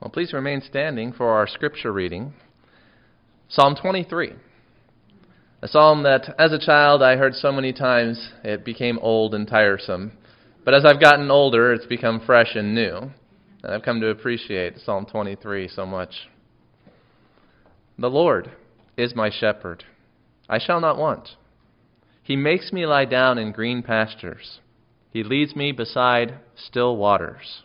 Well, please remain standing for our scripture reading. Psalm 23. A psalm that, as a child, I heard so many times it became old and tiresome. But as I've gotten older, it's become fresh and new. And I've come to appreciate Psalm 23 so much. The Lord is my shepherd. I shall not want. He makes me lie down in green pastures. He leads me beside still waters.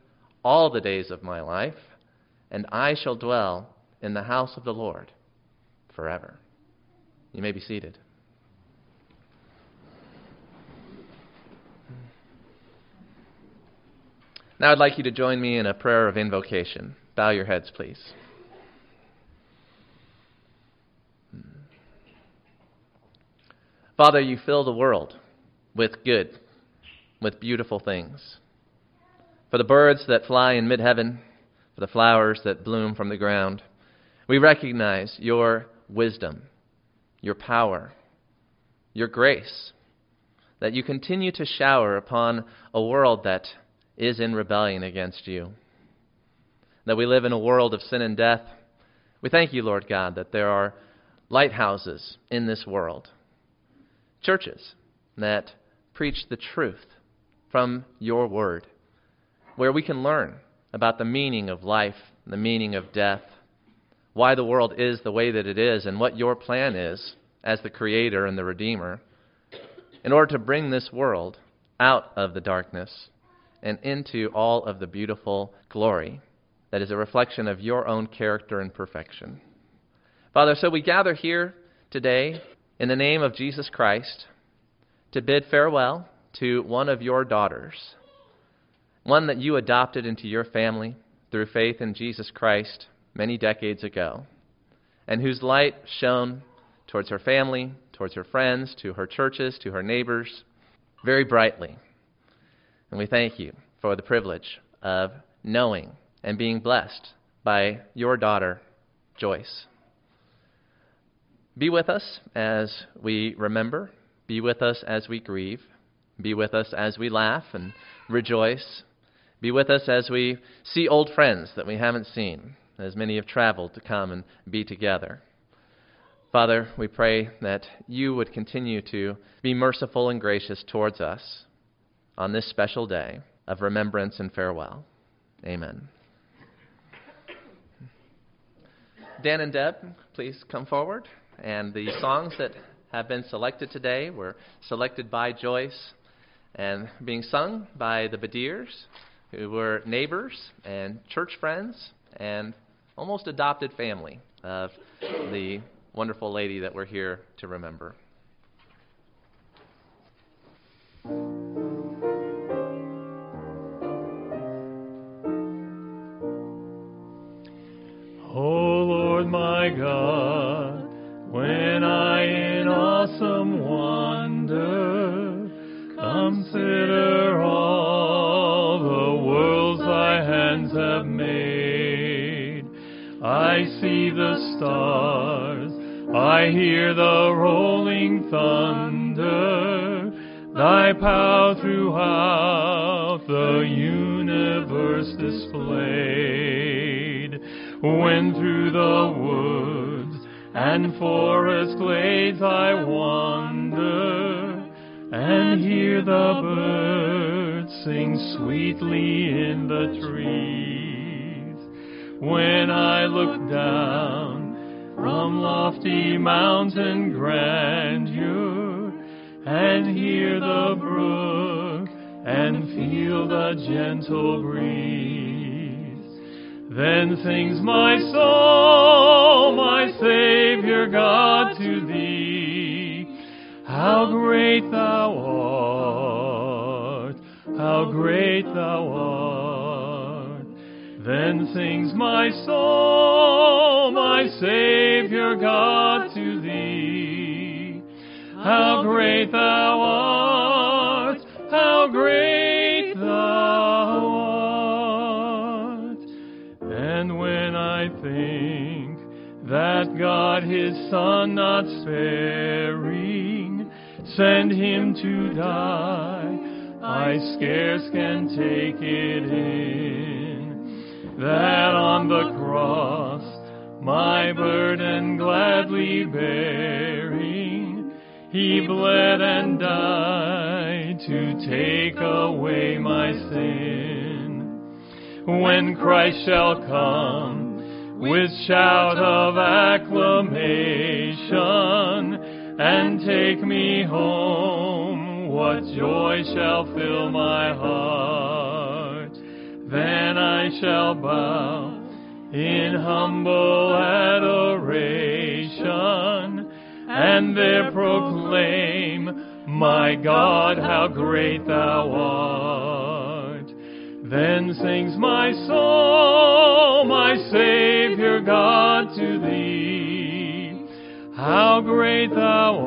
all the days of my life, and I shall dwell in the house of the Lord forever. You may be seated. Now I'd like you to join me in a prayer of invocation. Bow your heads, please. Father, you fill the world with good, with beautiful things. For the birds that fly in mid heaven, for the flowers that bloom from the ground, we recognize your wisdom, your power, your grace, that you continue to shower upon a world that is in rebellion against you. That we live in a world of sin and death. We thank you, Lord God, that there are lighthouses in this world, churches that preach the truth from your word, where we can learn about the meaning of life, the meaning of death, why the world is the way that it is, and what your plan is as the Creator and the Redeemer in order to bring this world out of the darkness and into all of the beautiful glory that is a reflection of your own character and perfection. Father, so we gather here today in the name of Jesus Christ to bid farewell to one of your daughters, one that you adopted into your family through faith in Jesus Christ many decades ago, and whose light shone towards her family, towards her friends, to her churches, to her neighbors, very brightly. And we thank you for the privilege of knowing and being blessed by your daughter, Joyce. Be with us as we remember, be with us as we grieve, be with us as we laugh and rejoice, be with us as we see old friends that we haven't seen, as many have traveled to come and be together. Father, we pray that you would continue to be merciful and gracious towards us on this special day of remembrance and farewell. Amen. Dan and Deb, please come forward. And the songs that have been selected today were selected by Joyce and being sung by the Badirs, who were neighbors and church friends and almost adopted family of the wonderful lady that we're here to remember. Stars, I hear the rolling thunder, thy power throughout the universe displayed. When through the woods and forest glades I wander and hear the birds sing sweetly in the trees. When I look down from lofty mountain grandeur and hear the brook and feel the gentle breeze. Then sings my soul, my Savior God, to thee. How great thou art, how great thou art. Then sings my soul, my Savior God, to thee. How great thou art, how great thou art. And when I think that God his Son not sparing, send him to die, I scarce can take it in that on the cross my burden gladly bearing, he bled and died to take away my sin. When Christ shall come with shout of acclamation and take me home, what joy shall fill my heart? Then I shall bow in humble adoration and there proclaim, My God, how great thou art. Then sings my soul, my Savior God, to thee. How great thou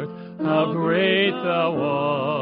art, how great thou art.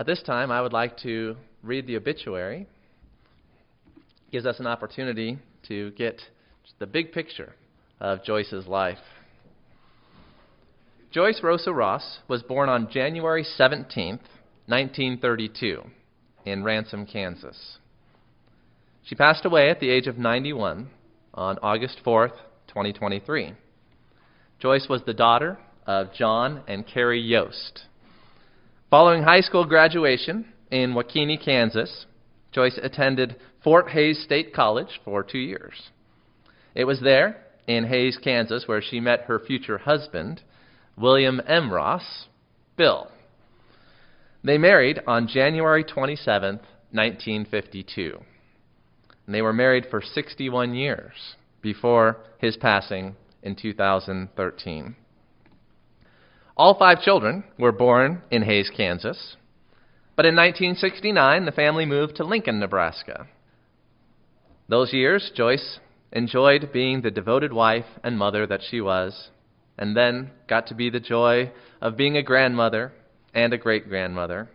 At this time, I would like to read the obituary. It gives us an opportunity to get the big picture of Joyce's life. Joyce Rosa Ross was born on January 17, 1932, in Ransom, Kansas. She passed away at the age of 91 on August 4, 2023. Joyce was the daughter of John and Carrie Yost. Following high school graduation in WaKeeney, Kansas, Joyce attended Fort Hays State College for two years. It was there, in Hays, Kansas, where she met her future husband, William M. Ross, Bill. They married on January 27, 1952. And they were married for 61 years before his passing in 2013. All five children were born in Hays, Kansas. But in 1969, the family moved to Lincoln, Nebraska. Those years, Joyce enjoyed being the devoted wife and mother that she was, and then got to be the joy of being a grandmother and a great grandmother.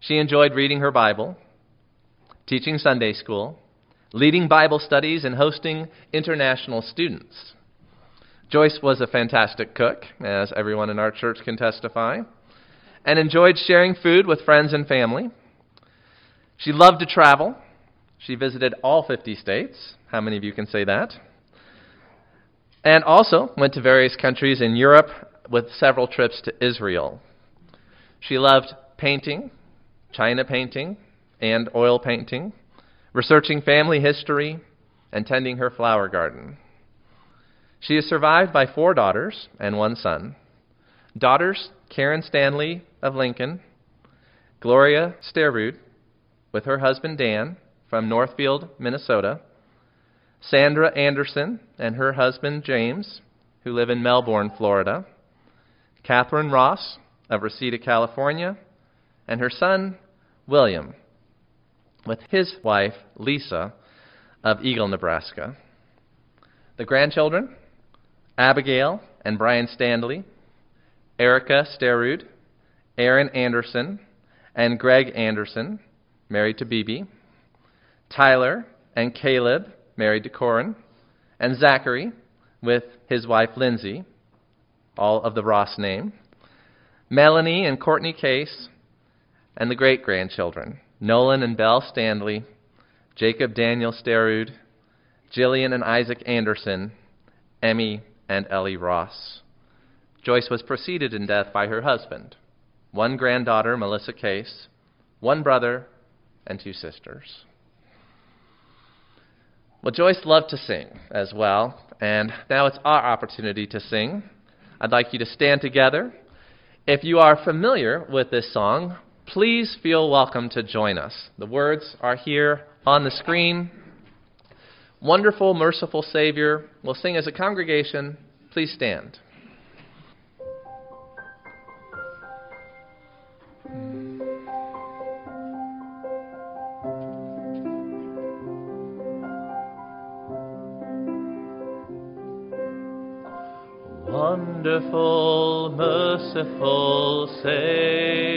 She enjoyed reading her Bible, teaching Sunday school, leading Bible studies, and hosting international students. Joyce was a fantastic cook, as everyone in our church can testify, and enjoyed sharing food with friends and family. She loved to travel. She visited all 50 states. How many of you can say that? And also went to various countries in Europe with several trips to Israel. She loved painting, china painting, and oil painting, researching family history, and tending her flower garden. She is survived by four daughters and one son. Daughters Karen Stanley of Lincoln, Gloria Sterrud, with her husband Dan from Northfield, Minnesota, Sandra Anderson and her husband James, who live in Melbourne, Florida, Catherine Ross of Reseda, California, and her son William, with his wife Lisa of Eagle, Nebraska. The grandchildren Abigail and Brian Stanley, Erica Sterrud, Aaron Anderson, and Greg Anderson, married to Bibi, Tyler and Caleb, married to Corin, and Zachary with his wife Lindsay, all of the Ross name, Melanie and Courtney Case, and the great grandchildren, Nolan and Belle Stanley, Jacob Daniel Sterrud, Jillian and Isaac Anderson, Emmy and Ellie Ross. Joyce was preceded in death by her husband, one granddaughter, Melissa Case, one brother, and two sisters. Well, Joyce loved to sing as well, and now it's our opportunity to sing. I'd like you to stand together. If you are familiar with this song, please feel welcome to join us. The words are here on the screen. Wonderful, merciful Savior. We'll sing as a congregation. Please stand. Wonderful, merciful Savior,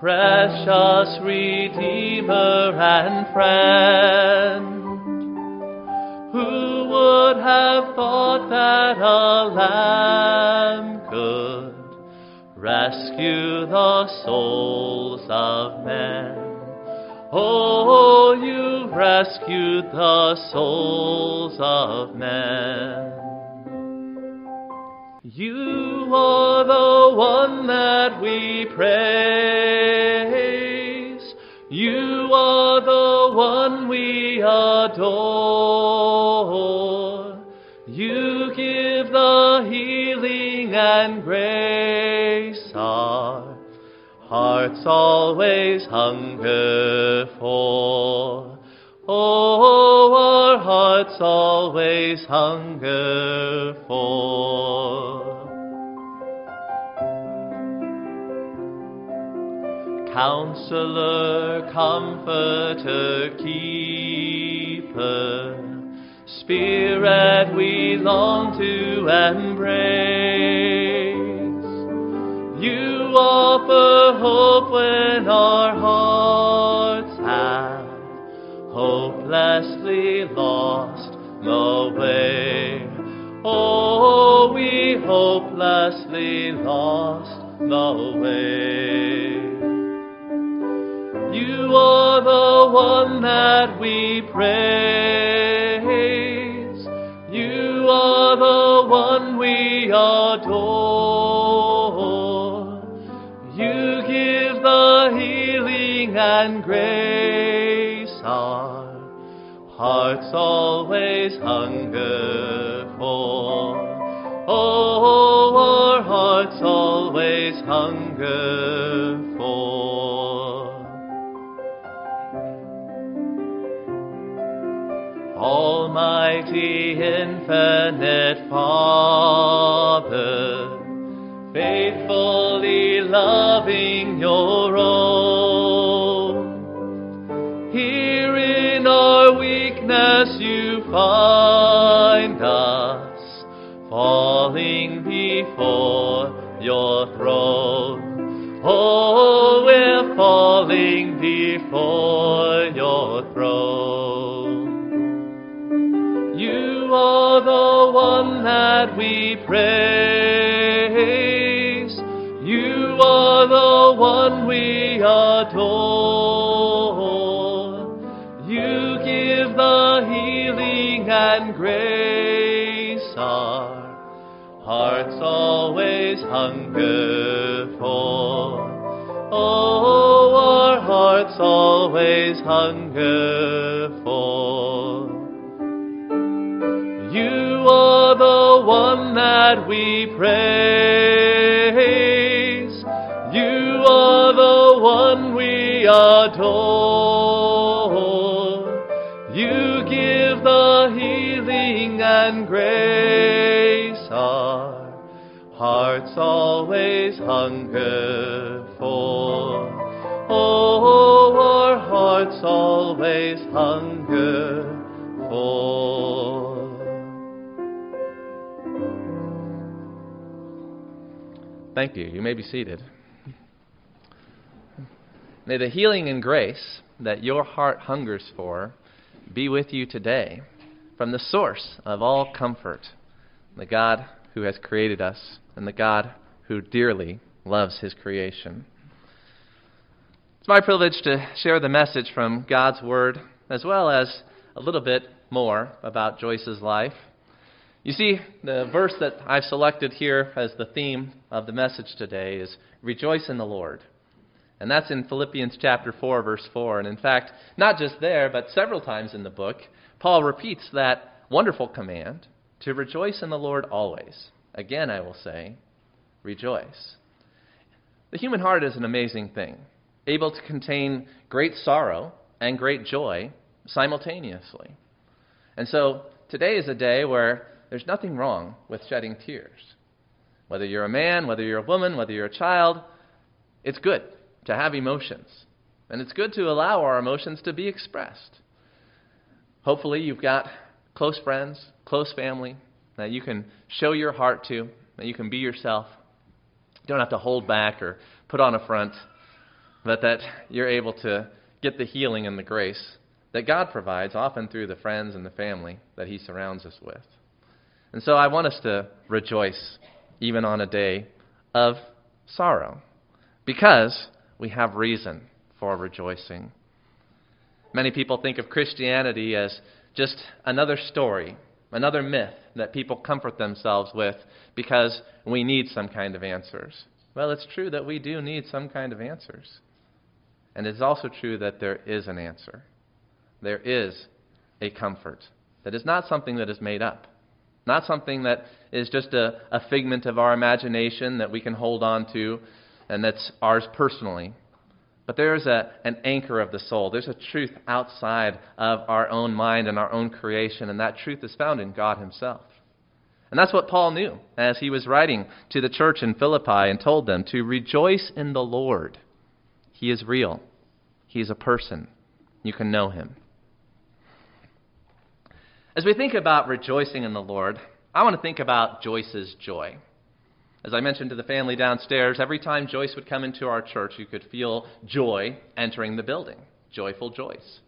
precious Redeemer and friend, who would have thought that a lamb could rescue the souls of men? Oh, you rescued the souls of men. You are the one that we praise. We adore. You give the healing and grace our hearts always hunger for. Oh, our hearts always hunger for. Counselor, Comforter, Keeper, Spirit we long to embrace. You offer hope when our hearts have hopelessly lost the way. Oh, we hopelessly lost the way. You are the one that we praise. Are the one we adore. You give the healing and grace our hearts always hunger for. Oh, our hearts always hunger for. Almighty infinite Father, faithfully loving your own. Here in our weakness you find The one that we praise. You are the one we adore. You give the healing and grace our hearts always hunger for. Oh, our hearts always hunger that we praise. You are the one we adore. You give the healing and grace our hearts always hunger for. Oh, our hearts always hunger Thank you. You may be seated. May the healing and grace that your heart hungers for be with you today from the source of all comfort, the God who has created us and the God who dearly loves his creation. It's my privilege to share the message from God's Word as well as a little bit more about Joyce's life. You see, the verse that I've selected here as the theme of the message today is Rejoice in the Lord. And that's in Philippians chapter 4, verse 4. And in fact, not just there, but several times in the book, Paul repeats that wonderful command to rejoice in the Lord always. Again, I will say, rejoice. The human heart is an amazing thing, able to contain great sorrow and great joy simultaneously. And so today is a day where there's nothing wrong with shedding tears. Whether you're a man, whether you're a woman, whether you're a child, it's good to have emotions. And it's good to allow our emotions to be expressed. Hopefully, you've got close friends, close family that you can show your heart to, that you can be yourself. You don't have to hold back or put on a front, but that you're able to get the healing and the grace that God provides, often through the friends and the family that He surrounds us with. And so I want us to rejoice even on a day of sorrow because we have reason for rejoicing. Many people think of Christianity as just another story, another myth that people comfort themselves with because we need some kind of answers. Well, it's true that we do need some kind of answers. And it's also true that there is an answer. There is a comfort that is not something that is made up, not something that is just a, a figment of our imagination that we can hold on to and that's ours personally. But there is a, an anchor of the soul. There's a truth outside of our own mind and our own creation, and that truth is found in God Himself. And that's what Paul knew as he was writing to the church in Philippi and told them to rejoice in the Lord. He is real, He is a person. You can know Him. As we think about rejoicing in the Lord, I want to think about Joyce's joy. As I mentioned to the family downstairs, every time Joyce would come into our church, you could feel joy entering the building. Joyful Joyce.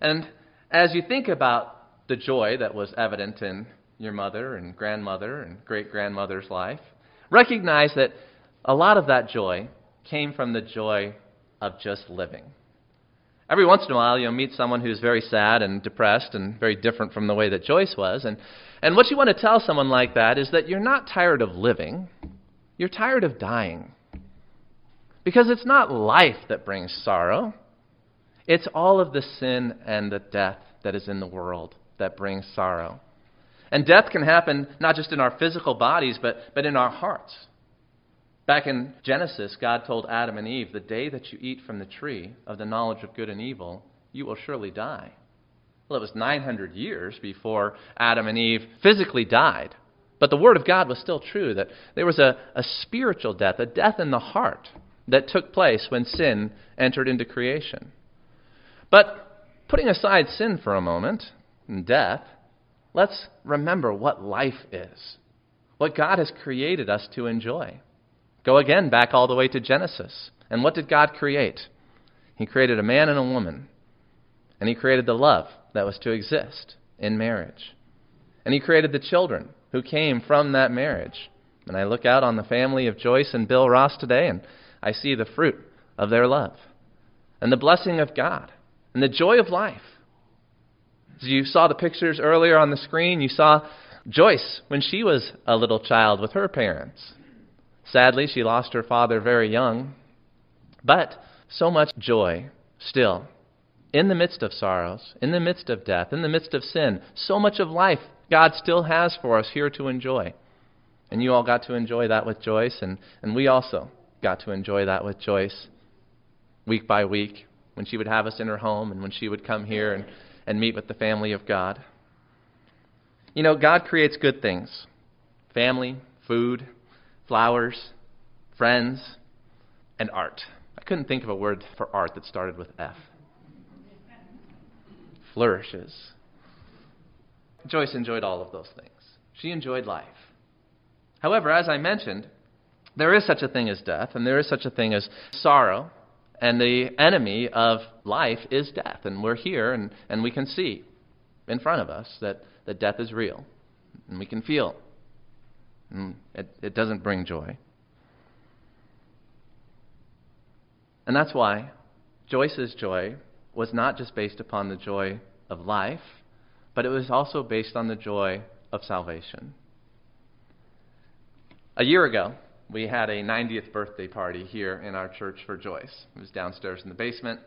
And as you think about the joy that was evident in your mother and grandmother and great grandmother's life, recognize that a lot of that joy came from the joy of just living. Every once in a while, you'll meet someone who's very sad and depressed and very different from the way that Joyce was. And, and what you want to tell someone like that is that you're not tired of living, you're tired of dying. Because it's not life that brings sorrow, it's all of the sin and the death that is in the world that brings sorrow. And death can happen not just in our physical bodies, but, but in our hearts. Back in Genesis, God told Adam and Eve, The day that you eat from the tree of the knowledge of good and evil, you will surely die. Well, it was 900 years before Adam and Eve physically died. But the Word of God was still true that there was a, a spiritual death, a death in the heart that took place when sin entered into creation. But putting aside sin for a moment and death, let's remember what life is, what God has created us to enjoy. Go again back all the way to Genesis. And what did God create? He created a man and a woman. And He created the love that was to exist in marriage. And He created the children who came from that marriage. And I look out on the family of Joyce and Bill Ross today, and I see the fruit of their love and the blessing of God and the joy of life. As you saw the pictures earlier on the screen, you saw Joyce when she was a little child with her parents. Sadly, she lost her father very young, but so much joy still. In the midst of sorrows, in the midst of death, in the midst of sin, so much of life God still has for us here to enjoy. And you all got to enjoy that with Joyce, and, and we also got to enjoy that with Joyce week by week when she would have us in her home and when she would come here and, and meet with the family of God. You know, God creates good things family, food, flowers, friends, and art. I couldn't think of a word for art that started with F. Flourishes. Joyce enjoyed all of those things. She enjoyed life. However, as I mentioned, there is such a thing as death, and there is such a thing as sorrow, and the enemy of life is death. And we're here, and, and we can see in front of us that, that death is real, and we can feel Mm. it, it doesn't bring joy. And that's why Joyce's joy was not just based upon the joy of life, but it was also based on the joy of salvation. A year ago, we had a 90th birthday party here in our church for Joyce. It was downstairs in the basement.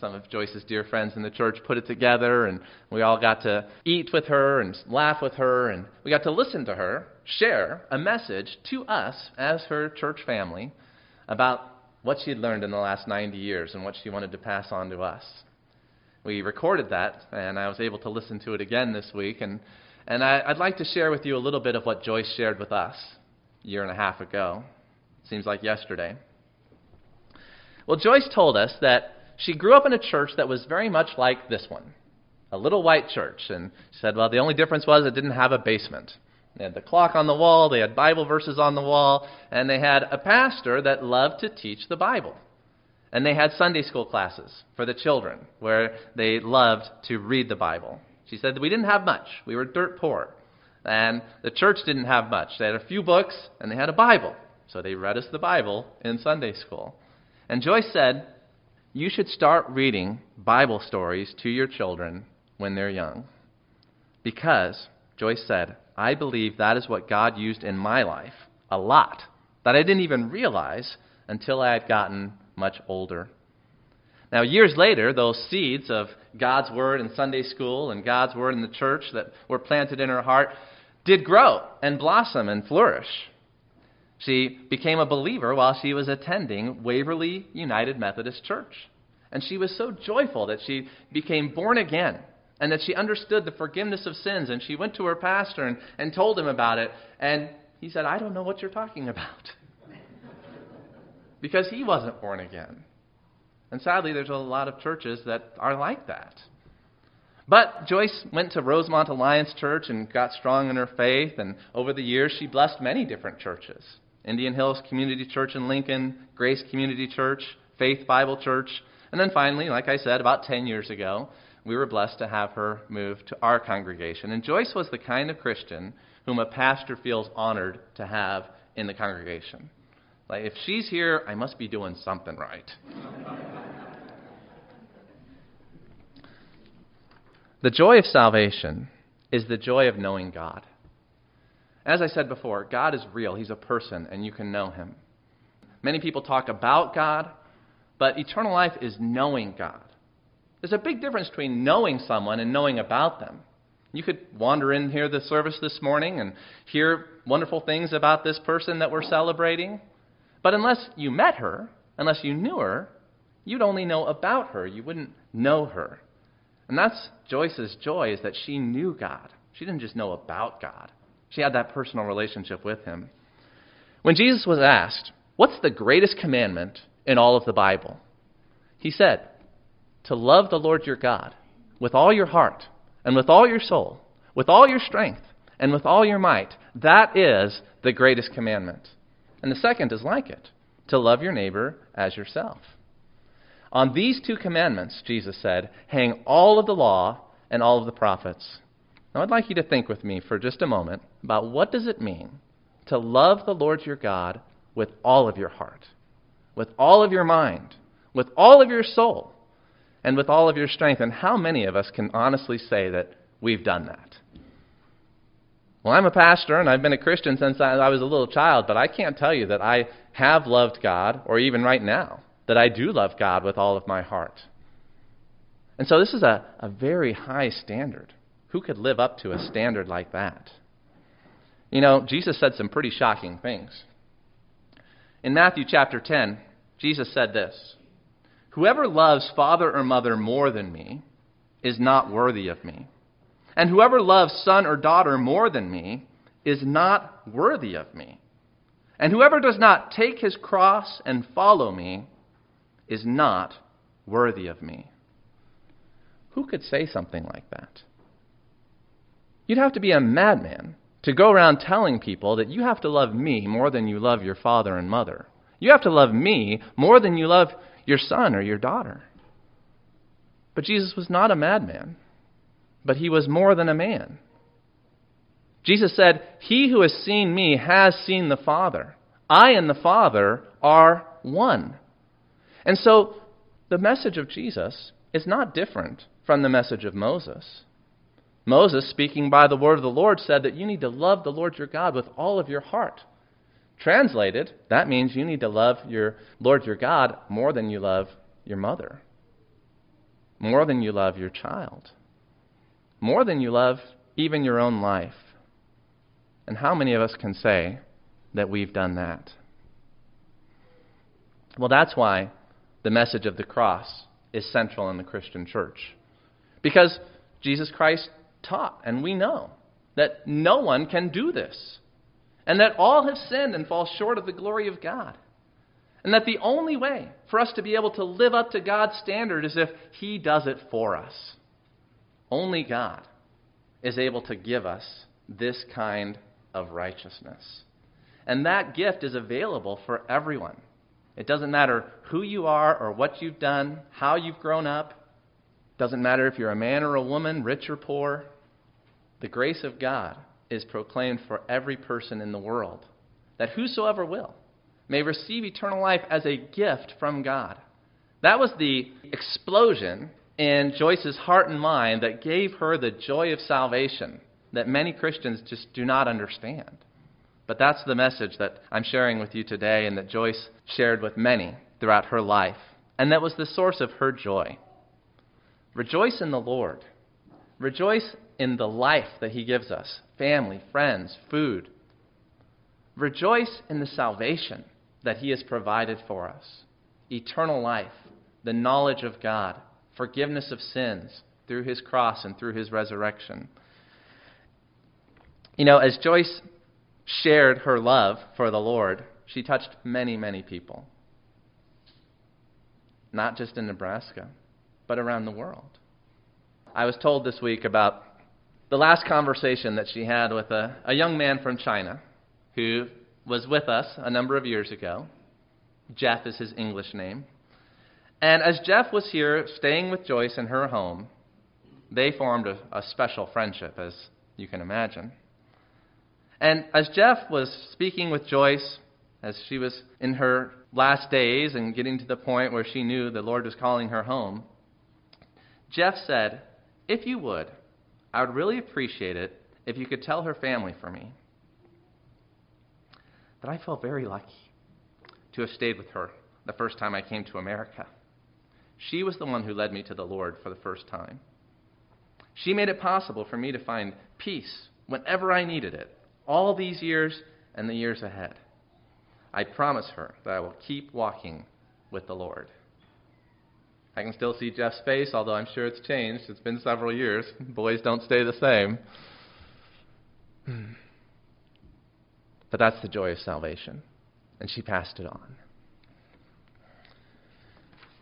Some of Joyce's dear friends in the church put it together, and we all got to eat with her and laugh with her, and we got to listen to her share a message to us as her church family about what she had learned in the last 90 years and what she wanted to pass on to us. We recorded that, and I was able to listen to it again this week, and, and I, I'd like to share with you a little bit of what Joyce shared with us a year and a half ago. Seems like yesterday. Well, Joyce told us that she grew up in a church that was very much like this one a little white church. And she said, well, the only difference was it didn't have a basement. They had the clock on the wall, they had Bible verses on the wall, and they had a pastor that loved to teach the Bible. And they had Sunday school classes for the children where they loved to read the Bible. She said, We didn't have much. We were dirt poor. And the church didn't have much. They had a few books and they had a Bible. So they read us the Bible in Sunday school. And Joyce said, You should start reading Bible stories to your children when they're young. Because, Joyce said, I believe that is what God used in my life a lot that I didn't even realize until I had gotten much older. Now, years later, those seeds of God's Word in Sunday school and God's Word in the church that were planted in her heart did grow and blossom and flourish. She became a believer while she was attending Waverly United Methodist Church. And she was so joyful that she became born again and that she understood the forgiveness of sins. And she went to her pastor and, and told him about it. And he said, I don't know what you're talking about. because he wasn't born again. And sadly, there's a lot of churches that are like that. But Joyce went to Rosemont Alliance Church and got strong in her faith, and over the years she blessed many different churches Indian Hills Community Church in Lincoln, Grace Community Church, Faith Bible Church, and then finally, like I said, about 10 years ago, we were blessed to have her move to our congregation. And Joyce was the kind of Christian whom a pastor feels honored to have in the congregation. Like, if she's here, I must be doing something right. the joy of salvation is the joy of knowing God. As I said before, God is real. He's a person, and you can know him. Many people talk about God, but eternal life is knowing God. There's a big difference between knowing someone and knowing about them. You could wander in here the service this morning and hear wonderful things about this person that we're celebrating. But unless you met her, unless you knew her, you'd only know about her. You wouldn't know her. And that's Joyce's joy is that she knew God. She didn't just know about God. She had that personal relationship with him. When Jesus was asked, "What's the greatest commandment in all of the Bible?" He said, to love the Lord your God with all your heart and with all your soul, with all your strength and with all your might. That is the greatest commandment. And the second is like it to love your neighbor as yourself. On these two commandments, Jesus said, hang all of the law and all of the prophets. Now I'd like you to think with me for just a moment about what does it mean to love the Lord your God with all of your heart, with all of your mind, with all of your soul, and with all of your strength. And how many of us can honestly say that we've done that? Well, I'm a pastor and I've been a Christian since I was a little child, but I can't tell you that I have loved God, or even right now, that I do love God with all of my heart. And so this is a, a very high standard. Who could live up to a standard like that? You know, Jesus said some pretty shocking things. In Matthew chapter 10, Jesus said this Whoever loves father or mother more than me is not worthy of me. And whoever loves son or daughter more than me is not worthy of me. And whoever does not take his cross and follow me is not worthy of me. Who could say something like that? You'd have to be a madman to go around telling people that you have to love me more than you love your father and mother. You have to love me more than you love your son or your daughter. But Jesus was not a madman, but he was more than a man. Jesus said, He who has seen me has seen the Father. I and the Father are one. And so the message of Jesus is not different from the message of Moses. Moses, speaking by the word of the Lord, said that you need to love the Lord your God with all of your heart, Translated, that means you need to love your Lord your God more than you love your mother, more than you love your child, more than you love even your own life. And how many of us can say that we've done that? Well, that's why the message of the cross is central in the Christian church. Because Jesus Christ taught, and we know, that no one can do this, and that all have sinned and fall short of the glory of God. And that the only way for us to be able to live up to God's standard is if He does it for us. Only God is able to give us this kind of righteousness. And that gift is available for everyone. It doesn't matter who you are or what you've done, how you've grown up. It doesn't matter if you're a man or a woman, rich or poor. The grace of God is proclaimed for every person in the world, that whosoever will may receive eternal life as a gift from God. That was the explosion in Joyce's heart and mind that gave her the joy of salvation that many Christians just do not understand. But that's the message that I'm sharing with you today and that Joyce shared with many throughout her life. And that was the source of her joy. Rejoice in the Lord. Rejoice in the life that He gives us family, friends, food. Rejoice in the salvation that He has provided for us eternal life, the knowledge of God, forgiveness of sins through His cross and through His resurrection. You know, as Joyce shared her love for the Lord, she touched many, many people. Not just in Nebraska, but around the world. I was told this week about the last conversation that she had with a, a young man from China who was with us a number of years ago. Jeff is his English name. And as Jeff was here staying with Joyce in her home, they formed a, a special friendship, as you can imagine. And as Jeff was speaking with Joyce, as she was in her last days and getting to the point where she knew the Lord was calling her home, Jeff said, If you would, I would really appreciate it if you could tell her family for me that I felt very lucky to have stayed with her the first time I came to America. She was the one who led me to the Lord for the first time. She made it possible for me to find peace whenever I needed it all these years and the years ahead. I promise her that I will keep walking with the Lord. I can still see Jeff's face, although I'm sure it's changed. It's been several years. Boys don't stay the same. Hmm. But that's the joy of salvation. And she passed it on.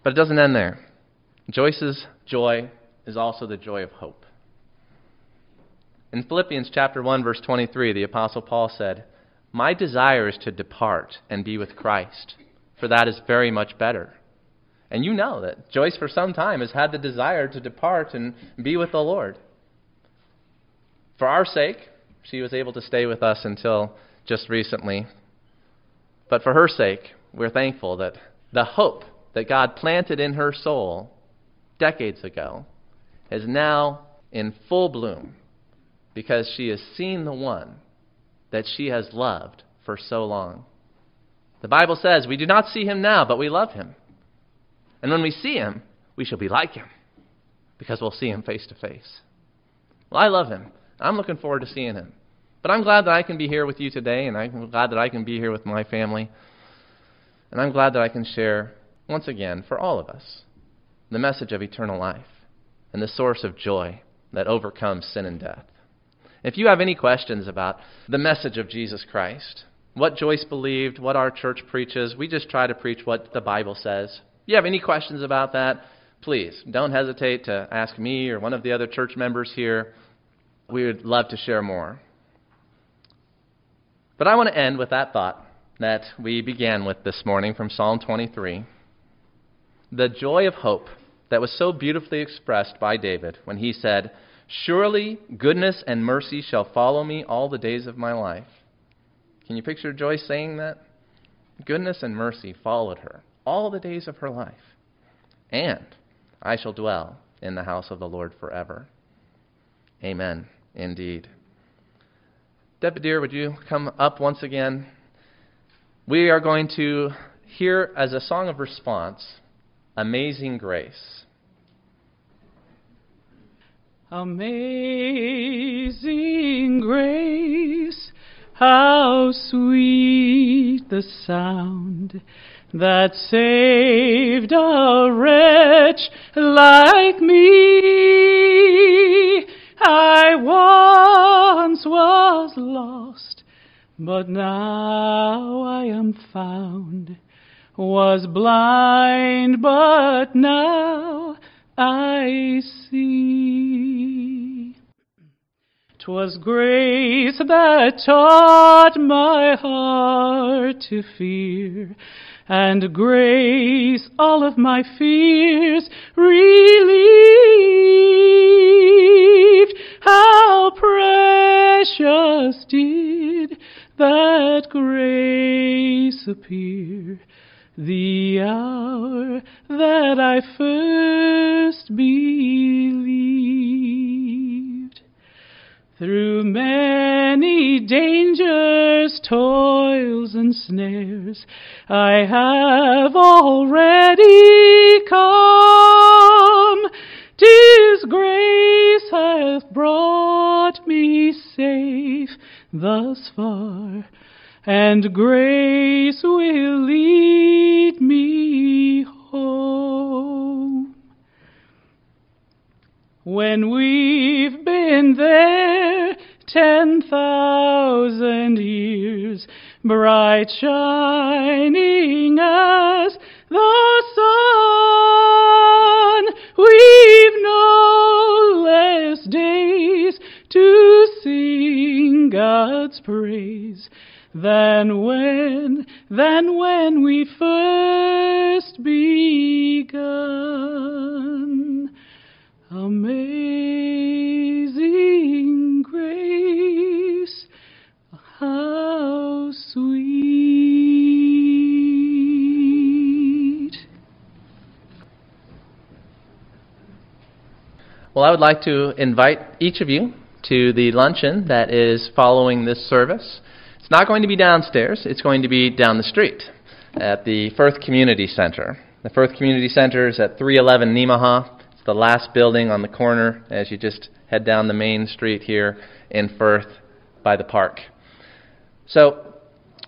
But it doesn't end there. Joyce's joy is also the joy of hope. In Philippians chapter 1 verse 23, the apostle Paul said, "My desire is to depart and be with Christ, for that is very much better." And you know that Joyce for some time has had the desire to depart and be with the Lord. For our sake, she was able to stay with us until just recently. But for her sake, we're thankful that the hope that God planted in her soul decades ago is now in full bloom because she has seen the one that she has loved for so long. The Bible says, We do not see him now, but we love him. And when we see him, we shall be like him because we'll see him face to face. Well, I love him. I'm looking forward to seeing him. But I'm glad that I can be here with you today, and I'm glad that I can be here with my family. And I'm glad that I can share, once again, for all of us, the message of eternal life and the source of joy that overcomes sin and death. If you have any questions about the message of Jesus Christ, what Joyce believed, what our church preaches, we just try to preach what the Bible says. You have any questions about that, please don't hesitate to ask me or one of the other church members here. We would love to share more. But I want to end with that thought that we began with this morning from Psalm 23 the joy of hope that was so beautifully expressed by David when he said, Surely goodness and mercy shall follow me all the days of my life. Can you picture Joyce saying that? Goodness and mercy followed her all the days of her life. And I shall dwell in the house of the Lord forever. Amen. Indeed. Deborah, dear, would you come up once again? we are going to hear as a song of response Amazing Grace. Amazing grace, how sweet the sound that saved a wretch like me. I once was lost, but now I am found. Was blind, but now I see. 'Twas grace that taught my heart to fear, and grace all of my fears relieved. How precious did that grace appear the hour that I first believed. Through many dangers, toils, and snares, I have already come. Tis grace hath brought me safe thus far, and grace will lead me home. When we've been there ten thousand years, bright shining as the sun, we've no less days to sing God's praise than when, than when we first begun. Amazing Well, I would like to invite each of you to the luncheon that is following this service. It's not going to be downstairs, it's going to be down the street at the Firth Community Center. The Firth Community Center is at 311 Nemaha. It's the last building on the corner as you just head down the main street here in Firth by the park. So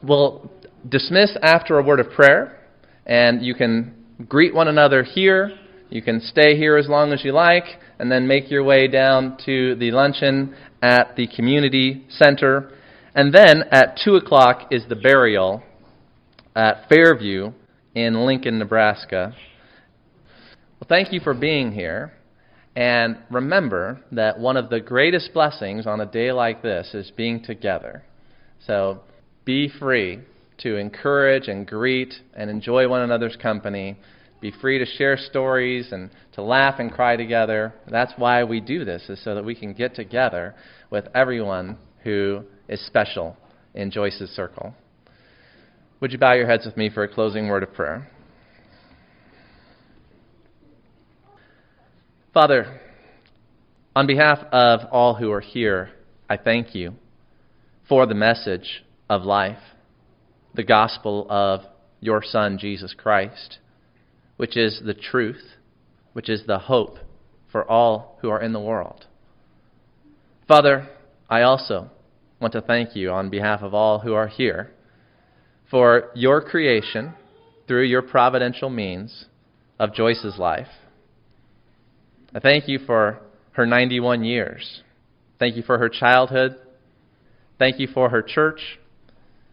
we'll dismiss after a word of prayer, and you can greet one another here. You can stay here as long as you like, and then make your way down to the luncheon at the community center. And then at 2 o'clock is the burial at Fairview in Lincoln, Nebraska. Well, thank you for being here. And remember that one of the greatest blessings on a day like this is being together. So be free to encourage and greet and enjoy one another's company. Be free to share stories and to laugh and cry together. That's why we do this, is so that we can get together with everyone who is special in Joyce's circle. Would you bow your heads with me for a closing word of prayer? Father, on behalf of all who are here, I thank you for the message of life, the gospel of your Son, Jesus Christ, which is the truth, which is the hope for all who are in the world. Father, I also want to thank you on behalf of all who are here for your creation through your providential means of Joyce's life. I thank you for her 91 years. Thank you for her childhood. Thank you for her church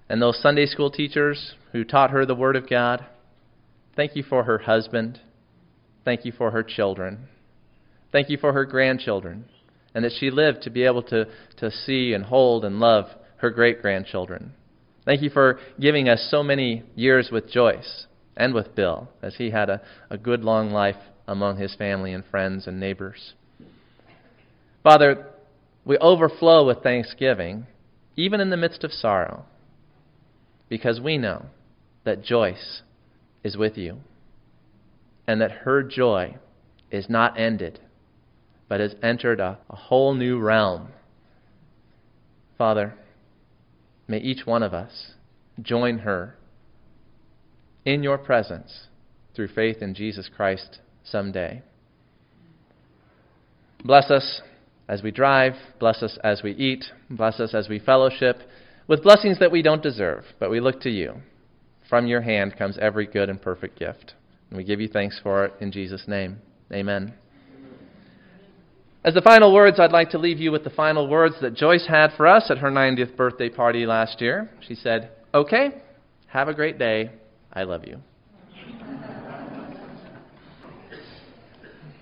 and those Sunday school teachers who taught her the Word of God. Thank you for her husband. Thank you for her children. Thank you for her grandchildren and that she lived to be able to, to see and hold and love her great grandchildren. Thank you for giving us so many years with Joyce and with Bill, as he had a, a good long life among his family and friends and neighbors. Father, we overflow with thanksgiving, even in the midst of sorrow, because we know that Joyce is with you and that her joy is not ended, but has entered a, a whole new realm. Father, may each one of us join her in your presence through faith in Jesus Christ someday. Bless us as we drive, bless us as we eat, bless us as we fellowship, with blessings that we don't deserve, but we look to you. From your hand comes every good and perfect gift. And we give you thanks for it in Jesus' name. Amen. As the final words, I'd like to leave you with the final words that Joyce had for us at her 90th birthday party last year. She said, Okay, have a great day. I love you.